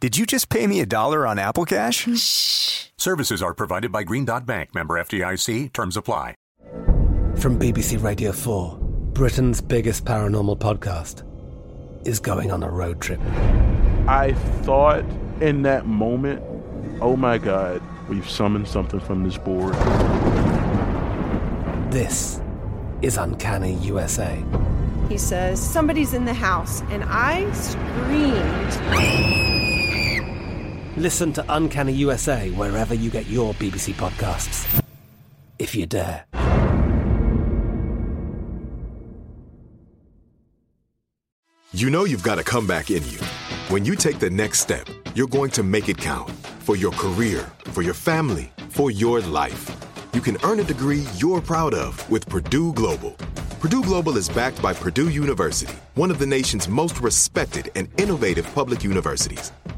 Did you just pay me a dollar on Apple Cash? Shh. Services are provided by Green Dot Bank, member FDIC. Terms apply. From BBC Radio 4, Britain's biggest paranormal podcast is going on a road trip. I thought in that moment, oh my God, we've summoned something from this board. This is Uncanny USA. He says, Somebody's in the house, and I screamed. Listen to Uncanny USA wherever you get your BBC podcasts, if you dare. You know you've got a comeback in you. When you take the next step, you're going to make it count for your career, for your family, for your life. You can earn a degree you're proud of with Purdue Global. Purdue Global is backed by Purdue University, one of the nation's most respected and innovative public universities.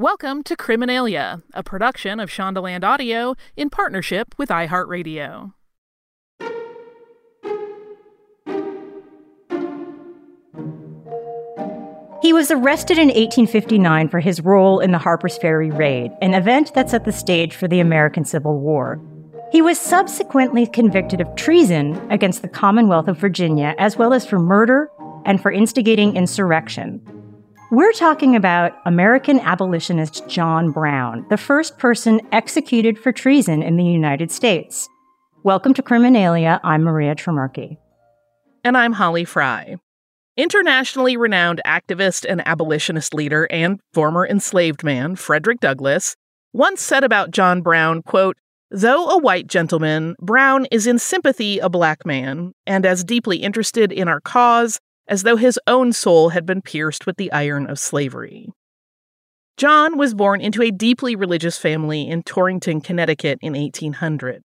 Welcome to Criminalia, a production of Shondaland Audio in partnership with iHeartRadio. He was arrested in 1859 for his role in the Harper's Ferry raid, an event that set the stage for the American Civil War. He was subsequently convicted of treason against the Commonwealth of Virginia, as well as for murder and for instigating insurrection. We're talking about American abolitionist John Brown, the first person executed for treason in the United States. Welcome to Criminalia. I'm Maria Trimarchi. And I'm Holly Fry. Internationally renowned activist and abolitionist leader and former enslaved man Frederick Douglass once said about John Brown, quote, Though a white gentleman, Brown is in sympathy a black man, and as deeply interested in our cause as though his own soul had been pierced with the iron of slavery. John was born into a deeply religious family in Torrington, Connecticut in 1800.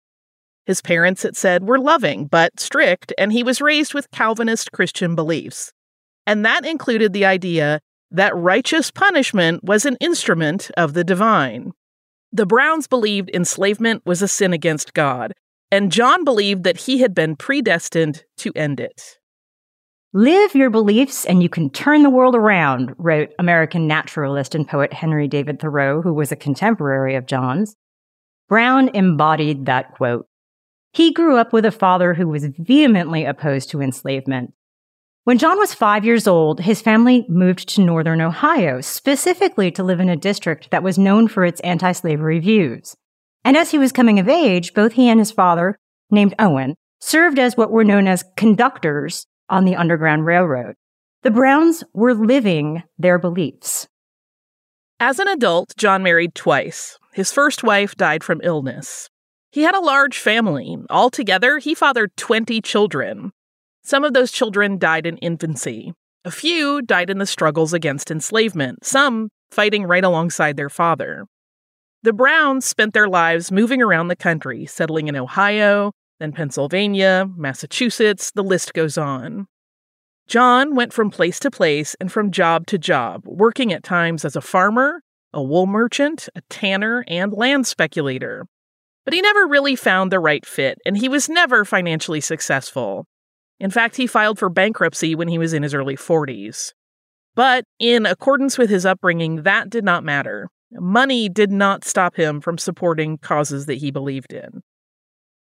His parents, it said, were loving but strict, and he was raised with Calvinist Christian beliefs. And that included the idea that righteous punishment was an instrument of the divine. The Browns believed enslavement was a sin against God, and John believed that he had been predestined to end it. Live your beliefs and you can turn the world around, wrote American naturalist and poet Henry David Thoreau, who was a contemporary of John's. Brown embodied that quote. He grew up with a father who was vehemently opposed to enslavement. When John was five years old, his family moved to northern Ohio, specifically to live in a district that was known for its anti slavery views. And as he was coming of age, both he and his father, named Owen, served as what were known as conductors on the Underground Railroad. The Browns were living their beliefs. As an adult, John married twice. His first wife died from illness. He had a large family. Altogether, he fathered 20 children. Some of those children died in infancy. A few died in the struggles against enslavement, some fighting right alongside their father. The Browns spent their lives moving around the country, settling in Ohio, then Pennsylvania, Massachusetts, the list goes on. John went from place to place and from job to job, working at times as a farmer, a wool merchant, a tanner, and land speculator. But he never really found the right fit, and he was never financially successful. In fact, he filed for bankruptcy when he was in his early 40s. But in accordance with his upbringing, that did not matter. Money did not stop him from supporting causes that he believed in.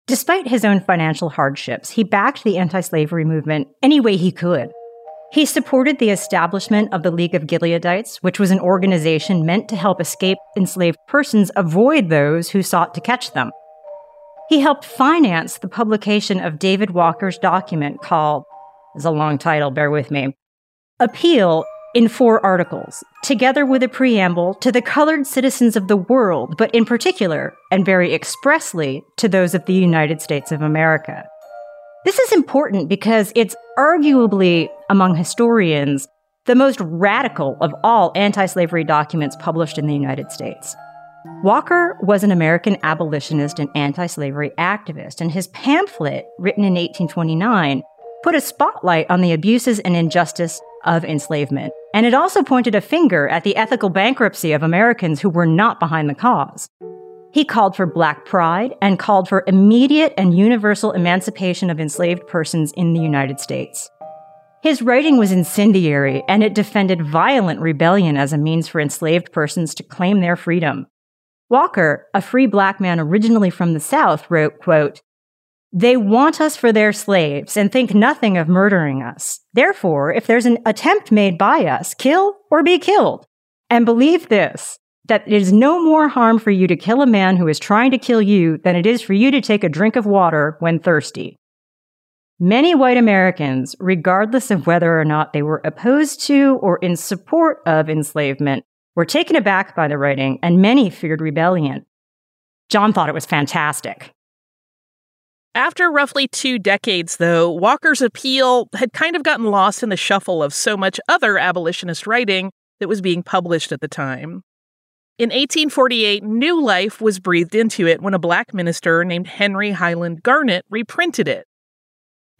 Despite his own financial hardships, he backed the anti slavery movement any way he could. He supported the establishment of the League of Gileadites, which was an organization meant to help escaped enslaved persons avoid those who sought to catch them. He helped finance the publication of David Walker's document called, is a long title, bear with me, Appeal in four articles, together with a preamble to the colored citizens of the world, but in particular, and very expressly, to those of the United States of America. This is important because it's arguably, among historians, the most radical of all anti slavery documents published in the United States. Walker was an American abolitionist and anti slavery activist, and his pamphlet, written in 1829, put a spotlight on the abuses and injustice of enslavement. And it also pointed a finger at the ethical bankruptcy of Americans who were not behind the cause. He called for black pride and called for immediate and universal emancipation of enslaved persons in the United States. His writing was incendiary and it defended violent rebellion as a means for enslaved persons to claim their freedom. Walker, a free black man originally from the South, wrote, quote, They want us for their slaves and think nothing of murdering us. Therefore, if there's an attempt made by us, kill or be killed. And believe this, that it is no more harm for you to kill a man who is trying to kill you than it is for you to take a drink of water when thirsty. Many white Americans, regardless of whether or not they were opposed to or in support of enslavement, were taken aback by the writing, and many feared rebellion. John thought it was fantastic. After roughly two decades, though, Walker's appeal had kind of gotten lost in the shuffle of so much other abolitionist writing that was being published at the time. In 1848, new life was breathed into it when a black minister named Henry Highland Garnet reprinted it.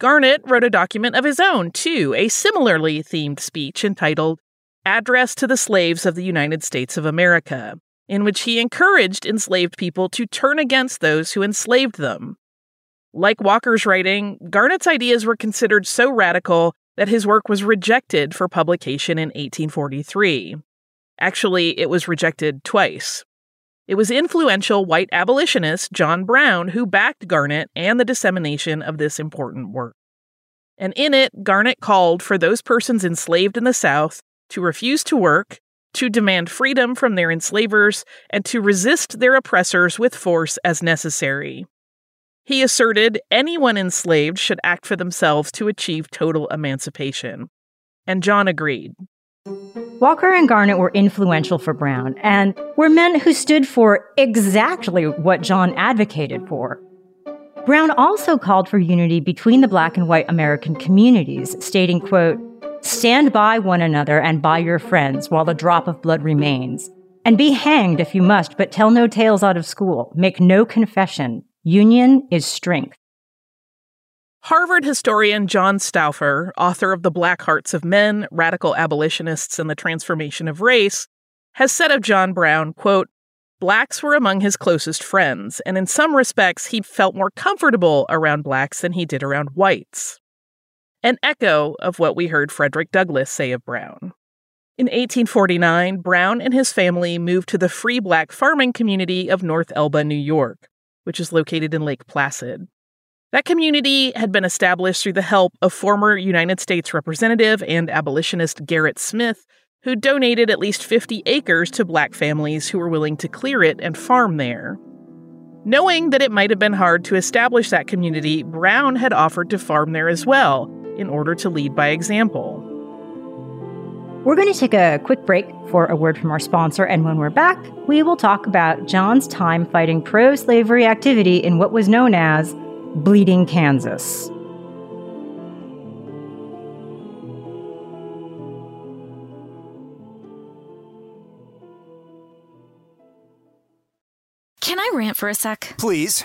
Garnet wrote a document of his own, too, a similarly themed speech entitled Address to the Slaves of the United States of America, in which he encouraged enslaved people to turn against those who enslaved them. Like Walker's writing, Garnet's ideas were considered so radical that his work was rejected for publication in 1843. Actually, it was rejected twice. It was influential white abolitionist John Brown who backed Garnet and the dissemination of this important work. And in it, Garnet called for those persons enslaved in the South to refuse to work, to demand freedom from their enslavers, and to resist their oppressors with force as necessary. He asserted anyone enslaved should act for themselves to achieve total emancipation. And John agreed. Walker and Garnet were influential for Brown and were men who stood for exactly what John advocated for. Brown also called for unity between the black and white American communities, stating, quote, Stand by one another and by your friends while the drop of blood remains. And be hanged if you must, but tell no tales out of school. Make no confession. Union is strength. Harvard historian John Stauffer, author of The Black Hearts of Men, Radical Abolitionists, and the Transformation of Race, has said of John Brown, quote, Blacks were among his closest friends, and in some respects he felt more comfortable around blacks than he did around whites. An echo of what we heard Frederick Douglass say of Brown. In 1849, Brown and his family moved to the free black farming community of North Elba, New York, which is located in Lake Placid. That community had been established through the help of former United States Representative and abolitionist Gerrit Smith, who donated at least 50 acres to black families who were willing to clear it and farm there. Knowing that it might have been hard to establish that community, Brown had offered to farm there as well, in order to lead by example. We're going to take a quick break for a word from our sponsor, and when we're back, we will talk about John's time fighting pro slavery activity in what was known as Bleeding Kansas. Can I rant for a sec? Please.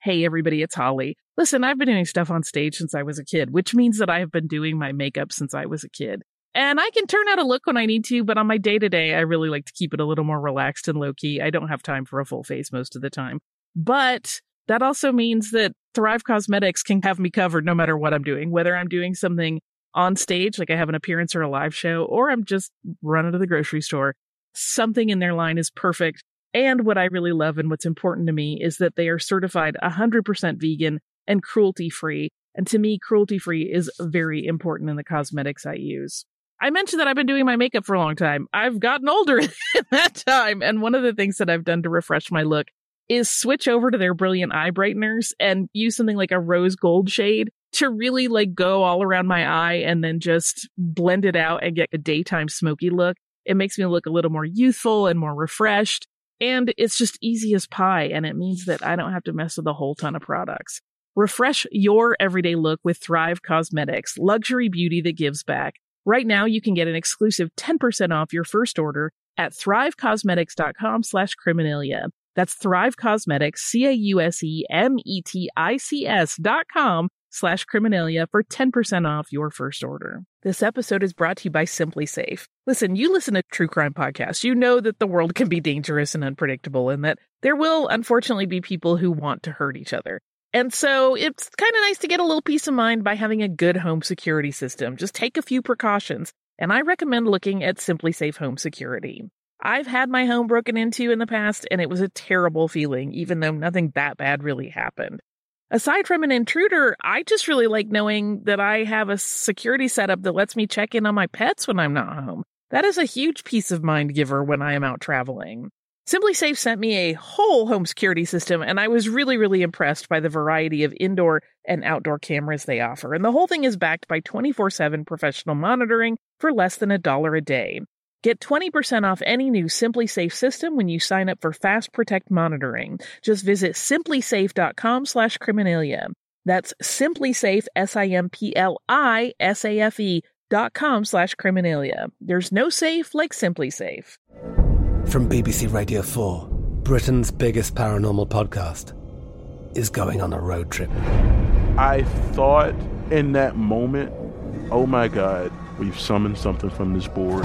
Hey, everybody, it's Holly. Listen, I've been doing stuff on stage since I was a kid, which means that I have been doing my makeup since I was a kid. And I can turn out a look when I need to, but on my day to day, I really like to keep it a little more relaxed and low key. I don't have time for a full face most of the time. But that also means that Thrive Causemetics can have me covered no matter what I'm doing, whether I'm doing something on stage, like I have an appearance or a live show, or I'm just running to the grocery store. Something in their line is perfect. And what I really love and what's important to me is that they are certified 100% vegan and cruelty free. And to me, cruelty free is very important in the cosmetics I use. I mentioned that I've been doing my makeup for a long time. I've gotten older in that time. And one of the things that I've done to refresh my look is switch over to their brilliant eye brighteners and use something like a rose gold shade to really like go all around my eye and then just blend it out and get a daytime smoky look. It makes me look a little more youthful and more refreshed. And it's just easy as pie. And it means that I don't have to mess with a whole ton of products. Refresh your everyday look with Thrive Causemetics, luxury beauty that gives back. Right now, you can get an exclusive 10% off your first order at thrivecausemetics.com slash criminalia. That's Thrive Causemetics, C-A-U-S-E-M-E-T-I-C-S dot com slash criminalia for 10% off your first order. This episode is brought to you by SimpliSafe. Listen, you listen to true crime podcasts. You know that the world can be dangerous and unpredictable and that there will unfortunately be people who want to hurt each other. And so it's kind of nice to get a little peace of mind by having a good home security system. Just take a few precautions. And I recommend looking at SimpliSafe Home Security. I've had my home broken into in the past and it was a terrible feeling, even though nothing that bad really happened. Aside from an intruder, I just really like knowing that I have a security setup that lets me check in on my pets when I'm not home. That is a huge peace of mind giver when I am out traveling. SimpliSafe sent me a whole home security system, and I was really, really impressed by the variety of indoor and outdoor cameras they offer. And the whole thing is backed by 24 7 professional monitoring for less than a dollar a day. Get 20% off any new SimpliSafe system when you sign up for Fast Protect monitoring. Just visit simplisafe.com slash criminalia. That's simplisafe, S-I-M-P-L-I-S-A-F-E dot com slash criminalia. There's no safe like SimpliSafe. From BBC Radio 4, Britain's biggest paranormal podcast is going on a road trip. I thought in that moment, oh my God, we've summoned something from this board.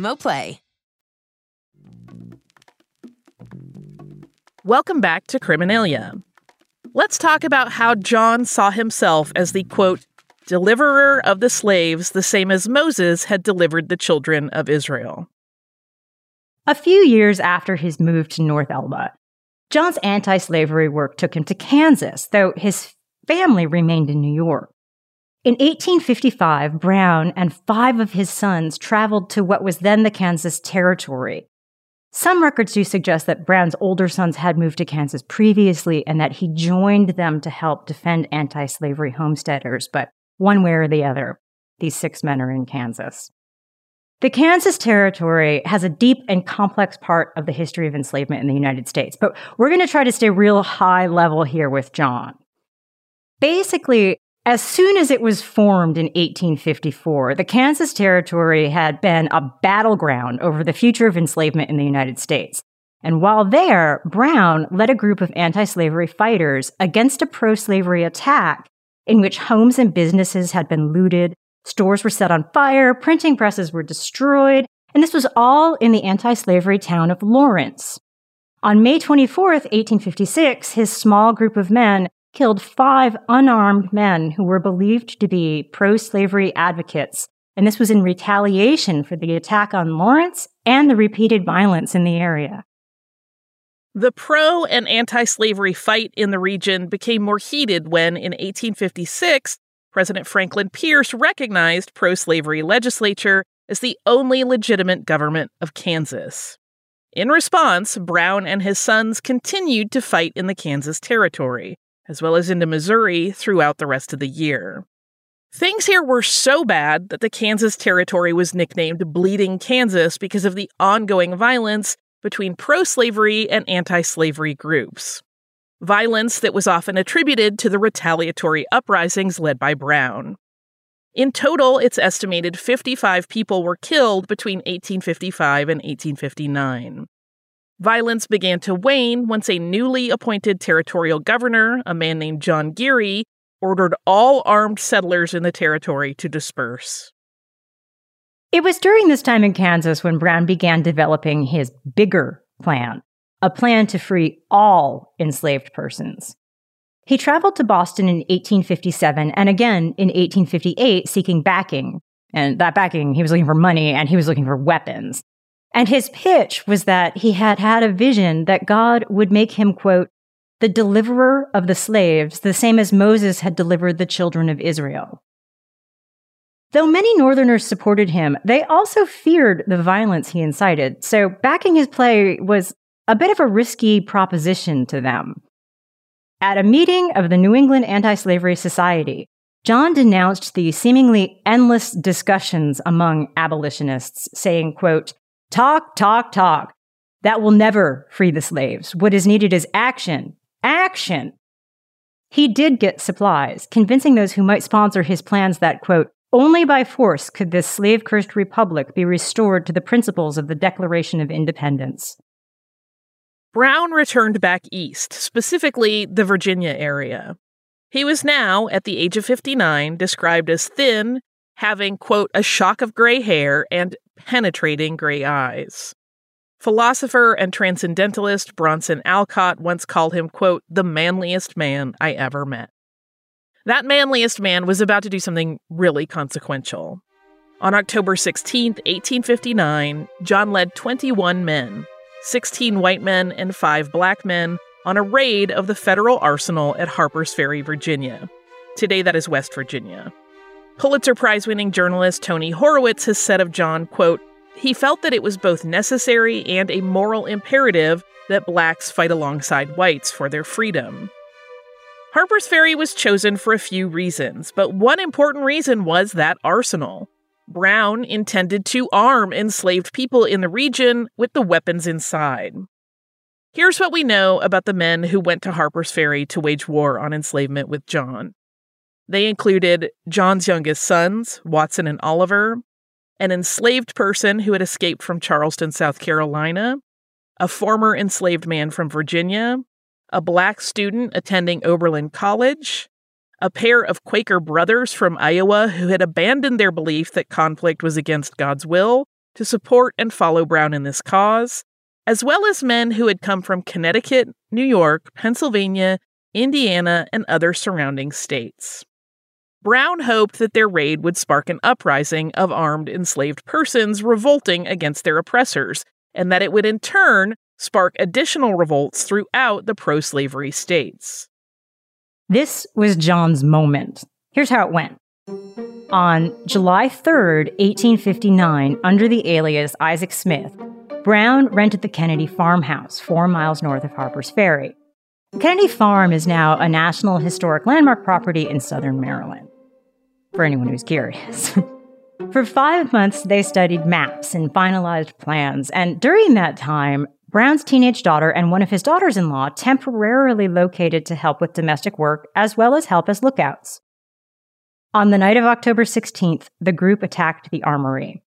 Play. Welcome back to Criminalia. Let's talk about how John saw himself as the quote, deliverer of the slaves, the same as Moses had delivered the children of Israel. A few years after his move to North Elba, John's anti slavery work took him to Kansas, though his family remained in New York. In 1855, Brown and five of his sons traveled to what was then the Kansas Territory. Some records do suggest that Brown's older sons had moved to Kansas previously and that he joined them to help defend anti slavery homesteaders, but one way or the other, these six men are in Kansas. The Kansas Territory has a deep and complex part of the history of enslavement in the United States, but we're going to try to stay real high level here with John. Basically, As soon as it was formed in 1854, the Kansas Territory had been a battleground over the future of enslavement in the United States. And while there, Brown led a group of anti slavery fighters against a pro slavery attack in which homes and businesses had been looted, stores were set on fire, printing presses were destroyed, and this was all in the anti slavery town of Lawrence. On May 24th, 1856, his small group of men killed five unarmed men who were believed to be pro slavery advocates. And this was in retaliation for the attack on Lawrence and the repeated violence in the area. The pro and anti slavery fight in the region became more heated when, in 1856, President Franklin Pierce recognized pro slavery legislature as the only legitimate government of Kansas. In response, Brown and his sons continued to fight in the Kansas Territory, as well as into Missouri throughout the rest of the year. Things here were so bad that the Kansas Territory was nicknamed Bleeding Kansas because of the ongoing violence between pro slavery and anti slavery groups. Violence that was often attributed to the retaliatory uprisings led by Brown. In total, it's estimated 55 people were killed between 1855 and 1859. Violence began to wane once a newly appointed territorial governor, a man named John Geary, ordered all armed settlers in the territory to disperse. It was during this time in Kansas when Brown began developing his bigger plan, a plan to free all enslaved persons. He traveled to Boston in 1857 and again in 1858 seeking backing. And that backing, he was looking for money and he was looking for weapons. And his pitch was that he had had a vision that God would make him, quote, the deliverer of the slaves, the same as Moses had delivered the children of Israel. Though many Northerners supported him, they also feared the violence he incited, so backing his play was a bit of a risky proposition to them. At a meeting of the New England Anti Slavery Society, John denounced the seemingly endless discussions among abolitionists, saying, quote, Talk, talk, talk. That will never free the slaves. What is needed is action. Action. He did get supplies, convincing those who might sponsor his plans that, quote, only by force could this slave cursed republic be restored to the principles of the Declaration of Independence. Brown returned back east, specifically the Virginia area. He was now, at the age of 59, described as thin, having, quote, a shock of gray hair and penetrating gray eyes. Philosopher and transcendentalist Bronson Alcott once called him, quote, the manliest man I ever met. That manliest man was about to do something really consequential. On October 16, 1859, John led 21 men, 16 white men and 5 black men, on a raid of the federal arsenal at Harper's Ferry, Virginia. Today, that is West Virginia. Pulitzer Prize winning journalist Tony Horwitz has said of John, quote, he felt that it was both necessary and a moral imperative that blacks fight alongside whites for their freedom. Harper's Ferry was chosen for a few reasons, but one important reason was that arsenal. Brown intended to arm enslaved people in the region with the weapons inside. Here's what we know about the men who went to Harper's Ferry to wage war on enslavement with John. They included John's youngest sons, Watson and Oliver, an enslaved person who had escaped from Charleston, South Carolina, a former enslaved man from Virginia, a black student attending Oberlin College, a pair of Quaker brothers from Iowa who had abandoned their belief that conflict was against God's will to support and follow Brown in this cause, as well as men who had come from Connecticut, New York, Pennsylvania, Indiana, and other surrounding states. Brown hoped that their raid would spark an uprising of armed enslaved persons revolting against their oppressors, and that it would in turn spark additional revolts throughout the pro slavery states. This was John's moment. Here's how it went. On July 3rd, 1859, under the alias Isaac Smith, Brown rented the Kennedy farmhouse four miles north of Harper's Ferry. Kennedy Farm is now a National Historic Landmark property in southern Maryland. For anyone who's curious. For five months, they studied maps and finalized plans, and during that time, Brown's teenage daughter and one of his daughters in law temporarily located to help with domestic work as well as help as lookouts. On the night of October 16th, the group attacked the armory.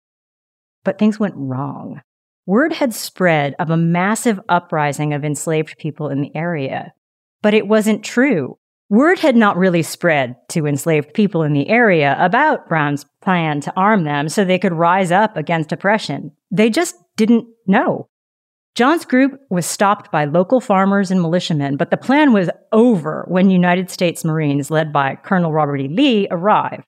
But things went wrong. Word had spread of a massive uprising of enslaved people in the area. But it wasn't true. Word had not really spread to enslaved people in the area about Brown's plan to arm them so they could rise up against oppression. They just didn't know. John's group was stopped by local farmers and militiamen, but the plan was over when United States Marines led by Colonel Robert E. Lee arrived.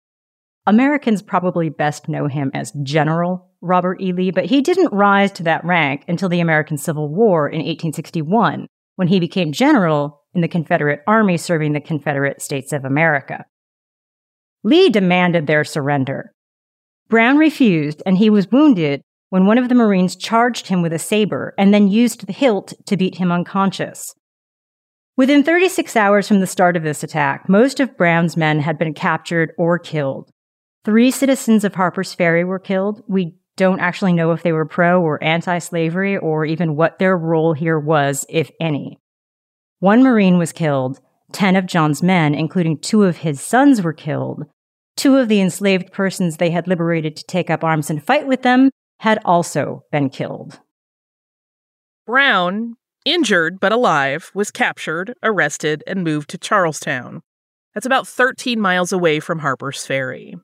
Americans probably best know him as General Robert E. Lee, but he didn't rise to that rank until the American Civil War in 1861, when he became general in the Confederate Army serving the Confederate States of America. Lee demanded their surrender. Brown refused, and he was wounded when one of the Marines charged him with a saber and then used the hilt to beat him unconscious. Within 36 hours from the start of this attack, most of Brown's men had been captured or killed. Three citizens of Harper's Ferry were killed. We don't actually know if they were pro or anti slavery or even what their role here was, if any. One Marine was killed, 10 of John's men, including two of his sons, were killed. Two of the enslaved persons they had liberated to take up arms and fight with them had also been killed. Brown, injured but alive, was captured, arrested, and moved to Charlestown. That's about 13 miles away from Harper's Ferry.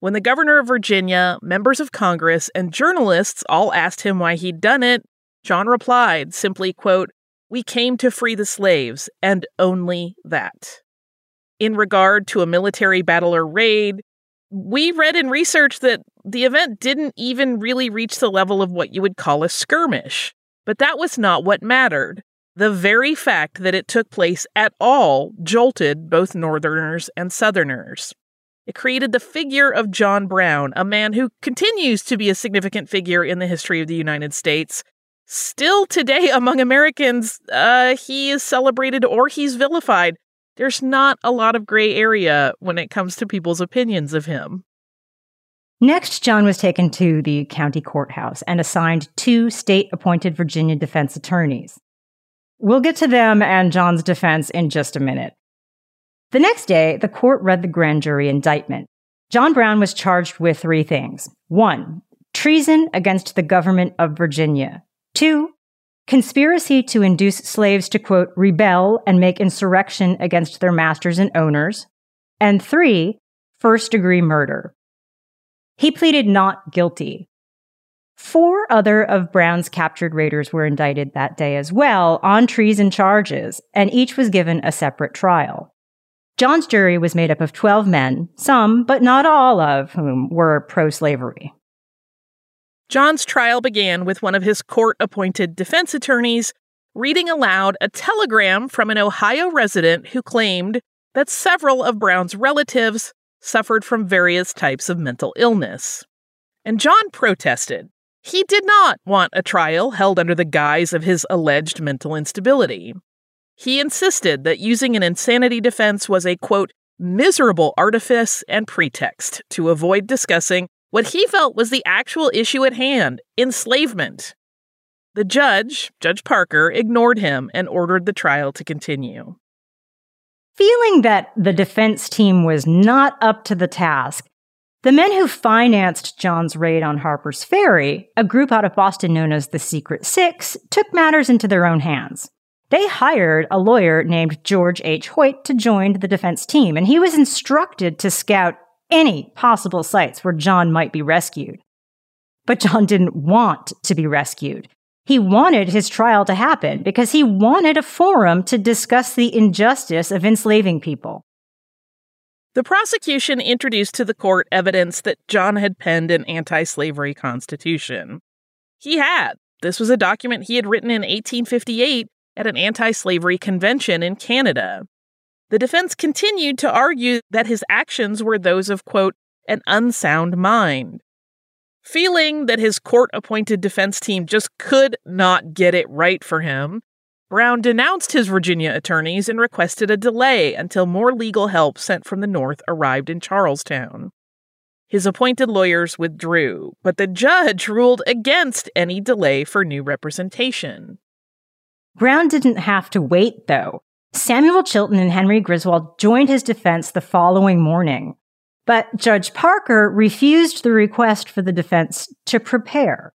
When the governor of Virginia, members of Congress, and journalists all asked him why he'd done it, John replied simply, quote, We came to free the slaves, and only that. In regard to a military battle or raid, we read in research that the event didn't even really reach the level of what you would call a skirmish. But that was not what mattered. The very fact that it took place at all jolted both Northerners and Southerners. It created the figure of John Brown, a man who continues to be a significant figure in the history of the United States. Still today among Americans, uh, he is celebrated or he's vilified there's not a lot of gray area when it comes to people's opinions of him. Next, John was taken to the county courthouse and assigned two state appointed Virginia defense attorneys. We'll get to them and John's defense in just a minute. The next day, the court read the grand jury indictment. John Brown was charged with three things. One, treason against the government of Virginia. Two, conspiracy to induce slaves to, quote, rebel and make insurrection against their masters and owners, and three, first degree murder. He pleaded not guilty. Four other of Brown's captured raiders were indicted that day as well on treason charges, and each was given a separate trial. John's jury was made up of 12 men, some, but not all of whom were pro slavery. John's trial began with one of his court appointed defense attorneys reading aloud a telegram from an Ohio resident who claimed that several of Brown's relatives suffered from various types of mental illness. And John protested. He did not want a trial held under the guise of his alleged mental instability. He insisted that using an insanity defense was a quote, miserable artifice and pretext to avoid discussing what he felt was the actual issue at hand enslavement. The judge, Judge Parker, ignored him and ordered the trial to continue. Feeling that the defense team was not up to the task, the men who financed John's raid on Harper's Ferry, a group out of Boston known as the Secret Six, took matters into their own hands. They hired a lawyer named George H. Hoyt to join the defense team, and he was instructed to scout any possible sites where John might be rescued. But John didn't want to be rescued. He wanted his trial to happen because he wanted a forum to discuss the injustice of enslaving people. The prosecution introduced to the court evidence that John had penned an anti slavery constitution. He had. This was a document he had written in 1858 at an anti slavery convention in Canada. The defense continued to argue that his actions were those of, quote, an unsound mind. Feeling that his court appointed defense team just could not get it right for him, Brown denounced his Virginia attorneys and requested a delay until more legal help sent from the North arrived in Charlestown. His appointed lawyers withdrew, but the judge ruled against any delay for new representation. Brown didn't have to wait, though. Samuel Chilton and Henry Griswold joined his defense the following morning. But Judge Parker refused the request for the defense to prepare.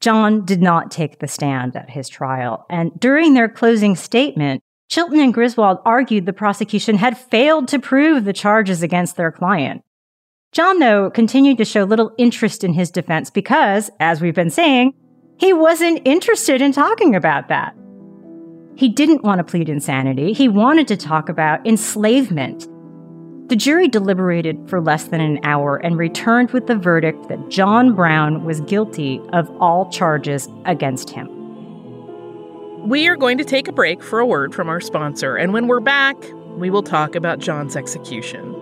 John did not take the stand at his trial, and during their closing statement, Chilton and Griswold argued the prosecution had failed to prove the charges against their client. John, though, continued to show little interest in his defense because, as we've been saying, he wasn't interested in talking about that. He didn't want to plead insanity. He wanted to talk about enslavement. The jury deliberated for less than an hour and returned with the verdict that John Brown was guilty of all charges against him. We are going to take a break for a word from our sponsor, and when we're back, we will talk about John's execution.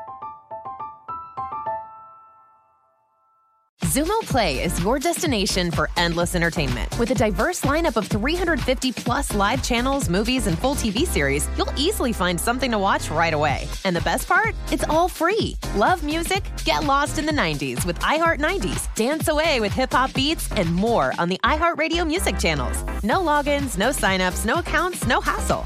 Xumo Play is your destination for endless entertainment. With a diverse lineup of 350 plus live channels, movies, and full TV series, you'll easily find something to watch right away. And the best part? It's all free. Love music? Get lost in the 90s with iHeart 90s, dance away with hip hop beats, and more on the iHeartRadio music channels. No logins, no signups, no accounts, no hassle.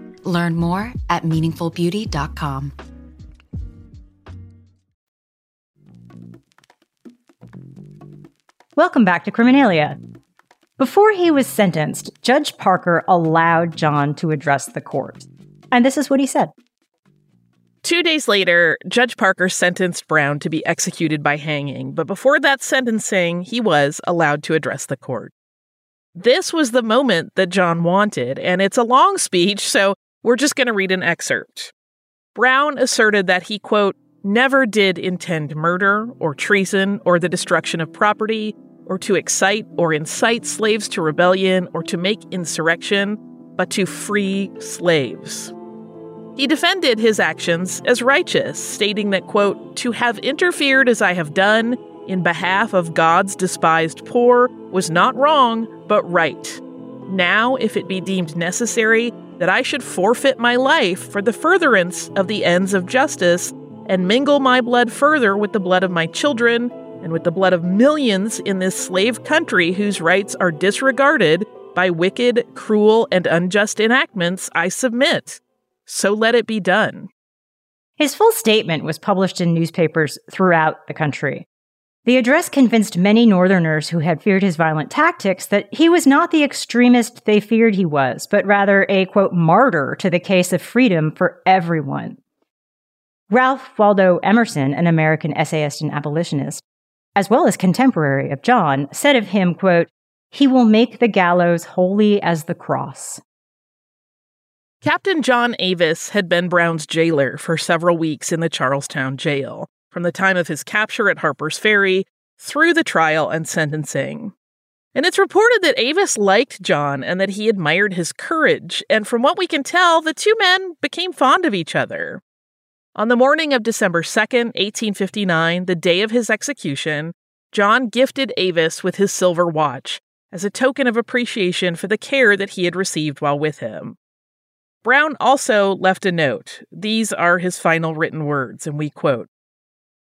Learn more at meaningfulbeauty.com. Welcome back to Criminalia. Before he was sentenced, Judge Parker allowed John to address the court. And this is what he said. Two days later, Judge Parker sentenced Brown to be executed by hanging, but before that sentencing, he was allowed to address the court. This was the moment that John wanted, and it's a long speech, so we're just going to read an excerpt. Brown asserted that he, quote, never did intend murder or treason or the destruction of property or to excite or incite slaves to rebellion or to make insurrection, but to free slaves. He defended his actions as righteous, stating that, quote, to have interfered as I have done in behalf of God's despised poor was not wrong, but right. Now, if it be deemed necessary that I should forfeit my life for the furtherance of the ends of justice and mingle my blood further with the blood of my children and with the blood of millions in this slave country whose rights are disregarded by wicked, cruel, and unjust enactments, I submit. So let it be done. His full statement was published in newspapers throughout the country. The address convinced many Northerners who had feared his violent tactics that he was not the extremist they feared he was, but rather a, quote, martyr to the case of freedom for everyone. Ralph Waldo Emerson, an American essayist and abolitionist, as well as contemporary of John, said of him, quote, he will make the gallows holy as the cross. Captain John Avis had been Brown's jailer for several weeks in the Charlestown jail, from the time of his capture at Harper's Ferry through the trial and sentencing. And it's reported that Avis liked John and that he admired his courage, and from what we can tell, the two men became fond of each other. On the morning of December 2nd, 1859, the day of his execution, John gifted Avis with his silver watch as a token of appreciation for the care that he had received while with him. Brown also left a note. These are his final written words, and we quote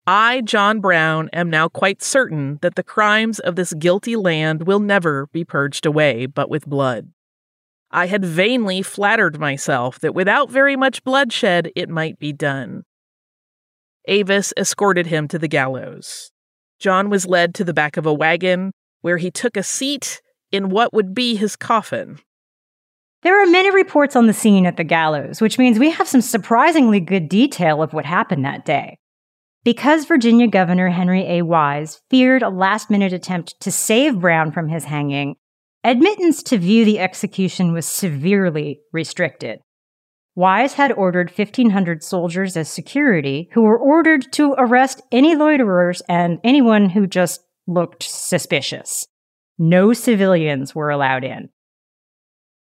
I, John Brown, am now quite certain that the crimes of this guilty land will never be purged away but with blood. I had vainly flattered myself that without very much bloodshed it might be done. Avis escorted him to the gallows. John was led to the back of a wagon, where he took a seat in what would be his coffin. There are many reports on the scene at the gallows, which means we have some surprisingly good detail of what happened that day. Because Virginia Governor Henry A. Wise feared a last minute attempt to save Brown from his hanging, admittance to view the execution was severely restricted. Wise had ordered 1,500 soldiers as security who were ordered to arrest any loiterers and anyone who just looked suspicious. No civilians were allowed in.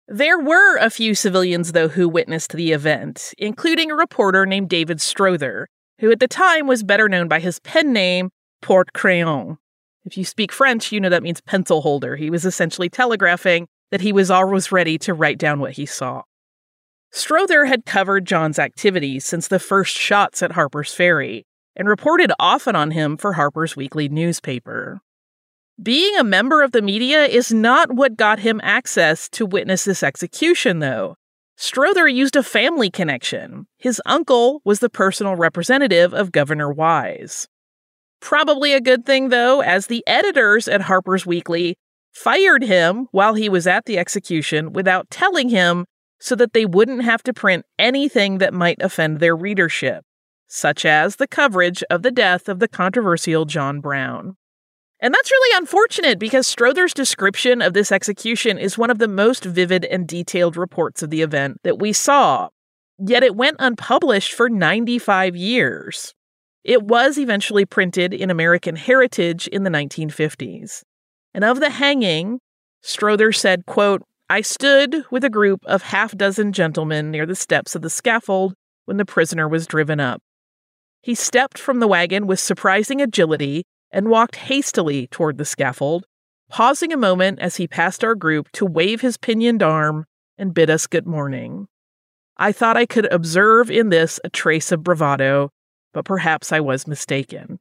There were a few civilians, though, who witnessed the event, including a reporter named David Strother, who at the time was better known by his pen name, Porte Crayon. If you speak French, you know that means pencil holder. He was essentially telegraphing that he was always ready to write down what he saw. Strother had covered John's activities since the first shots at Harper's Ferry and reported often on him for Harper's Weekly newspaper. Being a member of the media is not what got him access to witness this execution, though. Strother used a family connection. His uncle was the personal representative of Governor Wise. Probably a good thing, though, as the editors at Harper's Weekly fired him while he was at the execution without telling him so that they wouldn't have to print anything that might offend their readership, such as the coverage of the death of the controversial John Brown. And that's really unfortunate because Strother's description of this execution is one of the most vivid and detailed reports of the event that we saw. Yet it went unpublished for 95 years. It was eventually printed in American Heritage in the 1950s. And of the hanging, Strother said, quote, I stood with a group of half dozen gentlemen near the steps of the scaffold when the prisoner was driven up. He stepped from the wagon with surprising agility and walked hastily toward the scaffold, pausing a moment as he passed our group to wave his pinioned arm and bid us good morning. I thought I could observe in this a trace of bravado, but perhaps I was mistaken.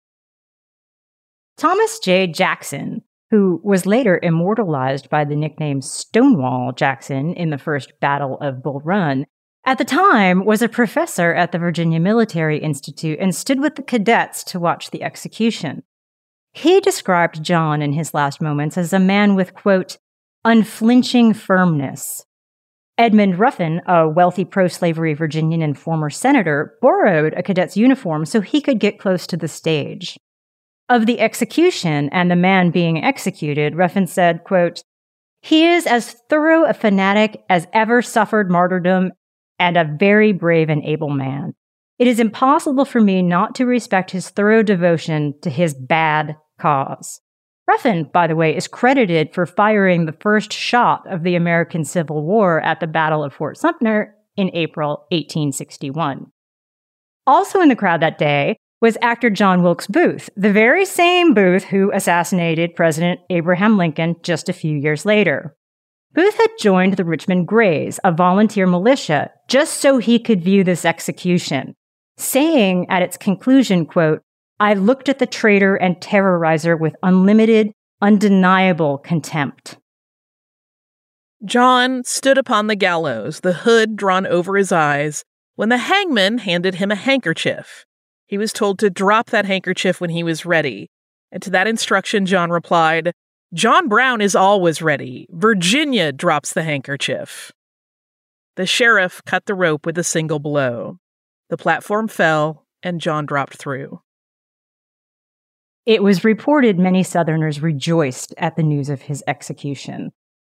Thomas J. Jackson, who was later immortalized by the nickname Stonewall Jackson in the First Battle of Bull Run, at the time was a professor at the Virginia Military Institute and stood with the cadets to watch the execution. He described John in his last moments as a man with, quote, unflinching firmness. Edmund Ruffin, a wealthy pro slavery Virginian and former senator, borrowed a cadet's uniform so he could get close to the stage. Of the execution and the man being executed, Ruffin said, quote, He is as thorough a fanatic as ever suffered martyrdom and a very brave and able man. It is impossible for me not to respect his thorough devotion to his bad cause. Ruffin, by the way, is credited for firing the first shot of the American Civil War at the Battle of Fort Sumter in April 1861. Also in the crowd that day was actor John Wilkes Booth, the very same Booth who assassinated President Abraham Lincoln just a few years later. Booth had joined the Richmond Greys, a volunteer militia, just so he could view this execution saying at its conclusion, quote, I looked at the traitor and terrorizer with unlimited, undeniable contempt. John stood upon the gallows, the hood drawn over his eyes, when the hangman handed him a handkerchief. He was told to drop that handkerchief when he was ready. And to that instruction, John replied, John Brown is always ready. Virginia drops the handkerchief. The sheriff cut the rope with a single blow. The platform fell, and John dropped through. It was reported many Southerners rejoiced at the news of his execution.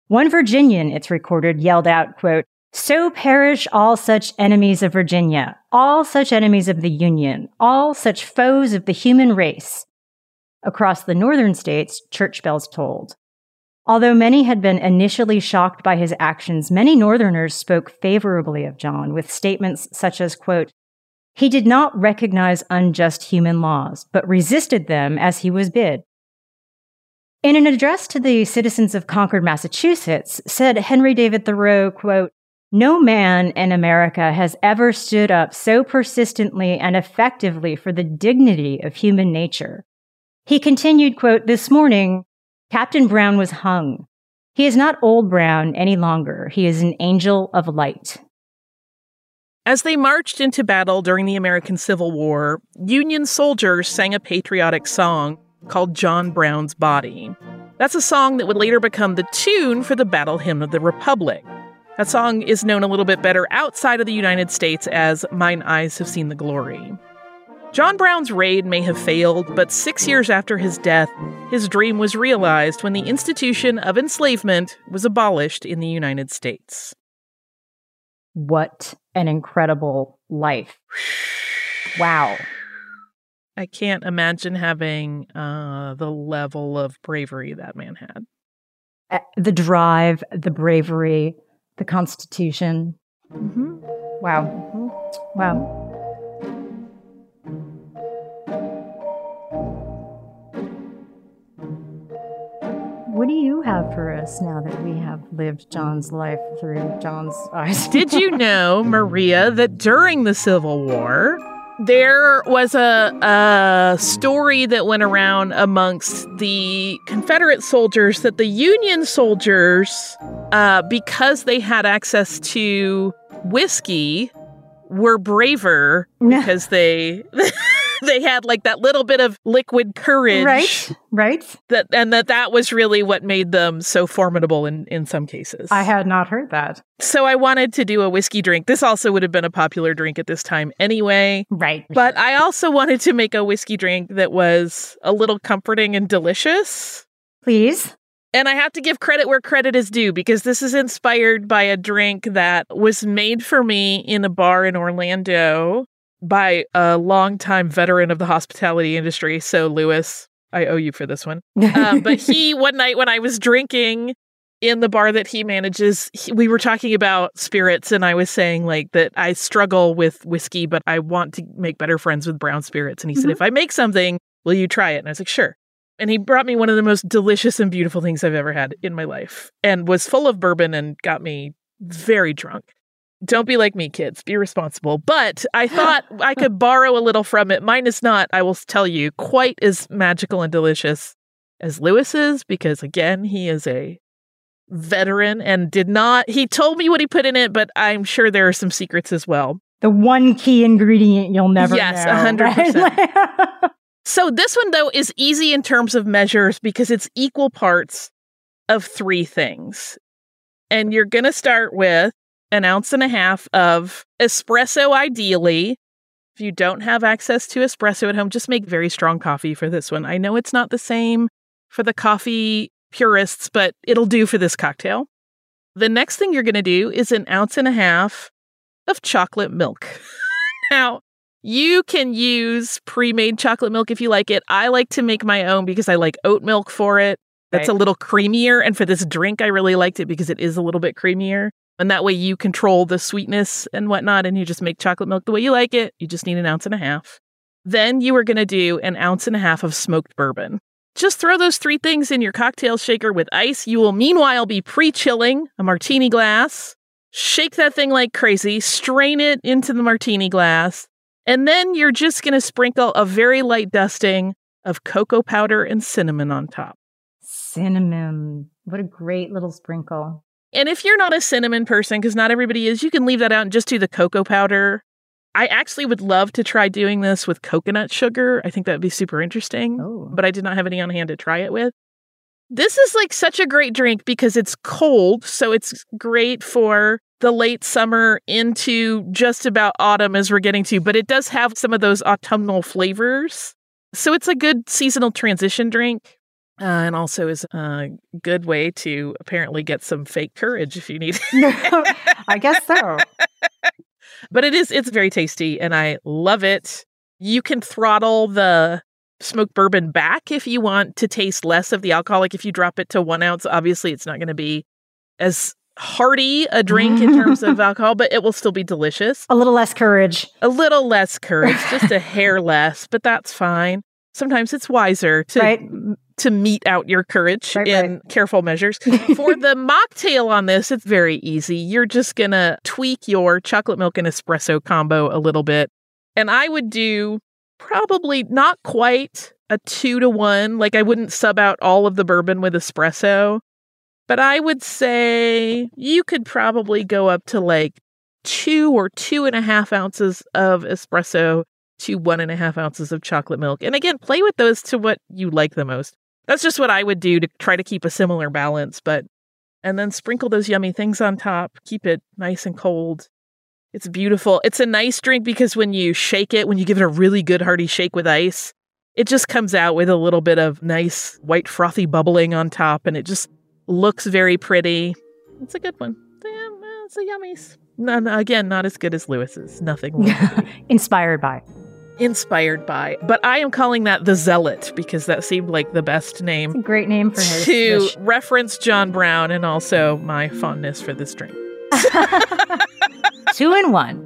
One Virginian, it's recorded, yelled out, quote, So perish all such enemies of Virginia, all such enemies of the Union, all such foes of the human race. Across the northern states, church bells tolled. Although many had been initially shocked by his actions, many Northerners spoke favorably of John with statements such as, quote, he did not recognize unjust human laws, but resisted them as he was bid. In an address to the citizens of Concord, Massachusetts, said Henry David Thoreau, quote, no man in America has ever stood up so persistently and effectively for the dignity of human nature. He continued, quote, this morning, Captain Brown was hung. He is not old Brown any longer. He is an angel of light. As they marched into battle during the American Civil War, Union soldiers sang a patriotic song called John Brown's Body. That's a song that would later become the tune for the Battle Hymn of the Republic. That song is known a little bit better outside of the United States as Mine Eyes Have Seen the Glory. John Brown's raid may have failed, but six years after his death, his dream was realized when the institution of enslavement was abolished in the United States. What an incredible life. Wow. I can't imagine having uh, the level of bravery that man had. Uh, the drive, the bravery, the Constitution. Mm-hmm. Wow. Wow. What do you have for us now that we have lived John's life through John's eyes? Did you know, Maria, that during the Civil War, there was a, a story that went around amongst the Confederate soldiers that the Union soldiers, uh, because they had access to whiskey, were braver because they they had like that little bit of liquid courage right right. that and that that was really what made them so formidable in in some cases. I had not heard that. So i wanted to do a whiskey drink. This also would have been a popular drink at this time anyway. Right. But i also wanted to make a whiskey drink that was a little comforting and delicious. Please. And I have to give credit where credit is due because this is inspired by a drink that was made for me in a bar in Orlando by a longtime veteran of the hospitality industry. So, Lewis, I owe you for this one. Um, but he, one night when I was drinking in the bar that he manages, he, we were talking about spirits, and I was saying like that I struggle with whiskey, but I want to make better friends with brown spirits. And he mm-hmm. said, if I make something, will you try it? And I was like, sure. And he brought me one of the most delicious and beautiful things I've ever had in my life and was full of bourbon and got me very drunk. Don't be like me, kids. Be responsible. But I thought I could borrow a little from it. Mine is not, I will tell you, quite as magical and delicious as Lewis's because, again, he is a veteran and did not, he told me what he put in it, but I'm sure there are some secrets as well. The one key ingredient you'll never yes, know. Yes, 100%. Right? So this one though is easy in terms of measures because it's equal parts of three things. And you're going to start with an ounce and a half of espresso ideally. If you don't have access to espresso at home, just make very strong coffee for this one. I know it's not the same for the coffee purists, but it'll do for this cocktail. The next thing you're going to do is an ounce and a half of chocolate milk. now, you can use pre made chocolate milk if you like it. I like to make my own because I like oat milk for it. That's right. a little creamier. And for this drink, I really liked it because it is a little bit creamier. And that way you control the sweetness and whatnot. And you just make chocolate milk the way you like it. You just need an ounce and a half. Then you are going to do an ounce and a half of smoked bourbon. Just throw those three things in your cocktail shaker with ice. You will meanwhile be pre chilling a martini glass. Shake that thing like crazy, strain it into the martini glass, and then you're just going to sprinkle a very light dusting of cocoa powder and cinnamon on top. Cinnamon. What a great little sprinkle. And if you're not a cinnamon person, because not everybody is, you can leave that out and just do the cocoa powder. I actually would love to try doing this with coconut sugar. I think that would be super interesting, oh. but I did not have any on hand to try it with. This is like such a great drink because it's cold, so it's great for the late summer into just about autumn as we're getting to, but it does have some of those autumnal flavors. So it's a good seasonal transition drink. Uh, and also is a good way to apparently get some fake courage if you need it. I guess so. but it is it's very tasty and I love it. You can throttle the smoked bourbon back if you want to taste less of the alcohol. Like if you drop it to one ounce, obviously it's not going to be as hearty a drink in terms of alcohol, but it will still be delicious. A little less courage. A little less courage, just a hair less, but that's fine. Sometimes it's wiser to Right. To mete out your courage Right, in right. careful measures. For the mocktail on this, it's very easy. You're just gonna tweak your chocolate milk and espresso combo a little bit. And I would do probably not quite a two to one. Like I wouldn't sub out all of the bourbon with espresso. But I would say you could probably go up to like two or two and a half ounces of espresso to one and a half ounces of chocolate milk. And again, play with those to what you like the most. That's just what I would do to try to keep a similar balance. But, and then sprinkle those yummy things on top, keep it nice and cold. It's beautiful. It's a nice drink because when you shake it, when you give it a really good hearty shake with ice, it just comes out with a little bit of nice white frothy bubbling on top and it just looks very pretty. It's a good one. Well, it's a yummies. No, again, not as good as Lewis's. Nothing. Inspired by. Inspired by. But I am calling that the Zealot because that seemed like the best name Great name for his to dish. reference John Brown and also my fondness for this drink. Two in one.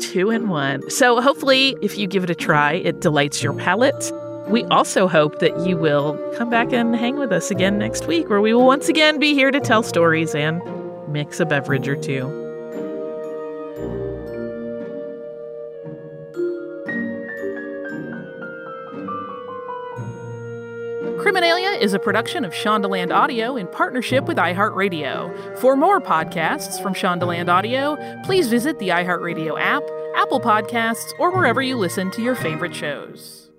Two in one. So hopefully, if you give it a try, it delights your palate. We also hope that you will come back and hang with us again next week, where we will once again be here to tell stories and mix a beverage or two. Criminalia is a production of Shondaland Audio in partnership with iHeartRadio. For more podcasts from Shondaland Audio, please visit the iHeartRadio app, Apple Podcasts, or wherever you listen to your favorite shows.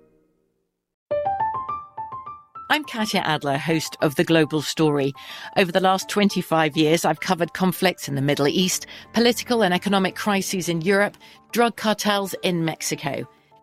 I'm Katya Adler, host of The Global Story. Over the last 25 years, I've covered conflicts in the Middle East, political and economic crises in Europe, drug cartels in Mexico.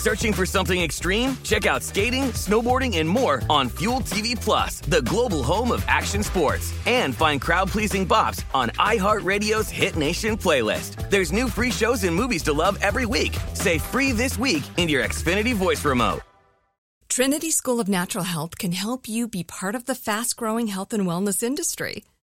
Searching for something extreme? Check out skating, snowboarding, and more on Fuel TV Plus, the global home of action sports. And find crowd-pleasing bops on iHeartRadio's Hit Nation playlist. There's new free shows and movies to love every week. Say free this week in your Xfinity voice remote. Trinity School of Natural Health can help you be part of the fast growing health and wellness industry.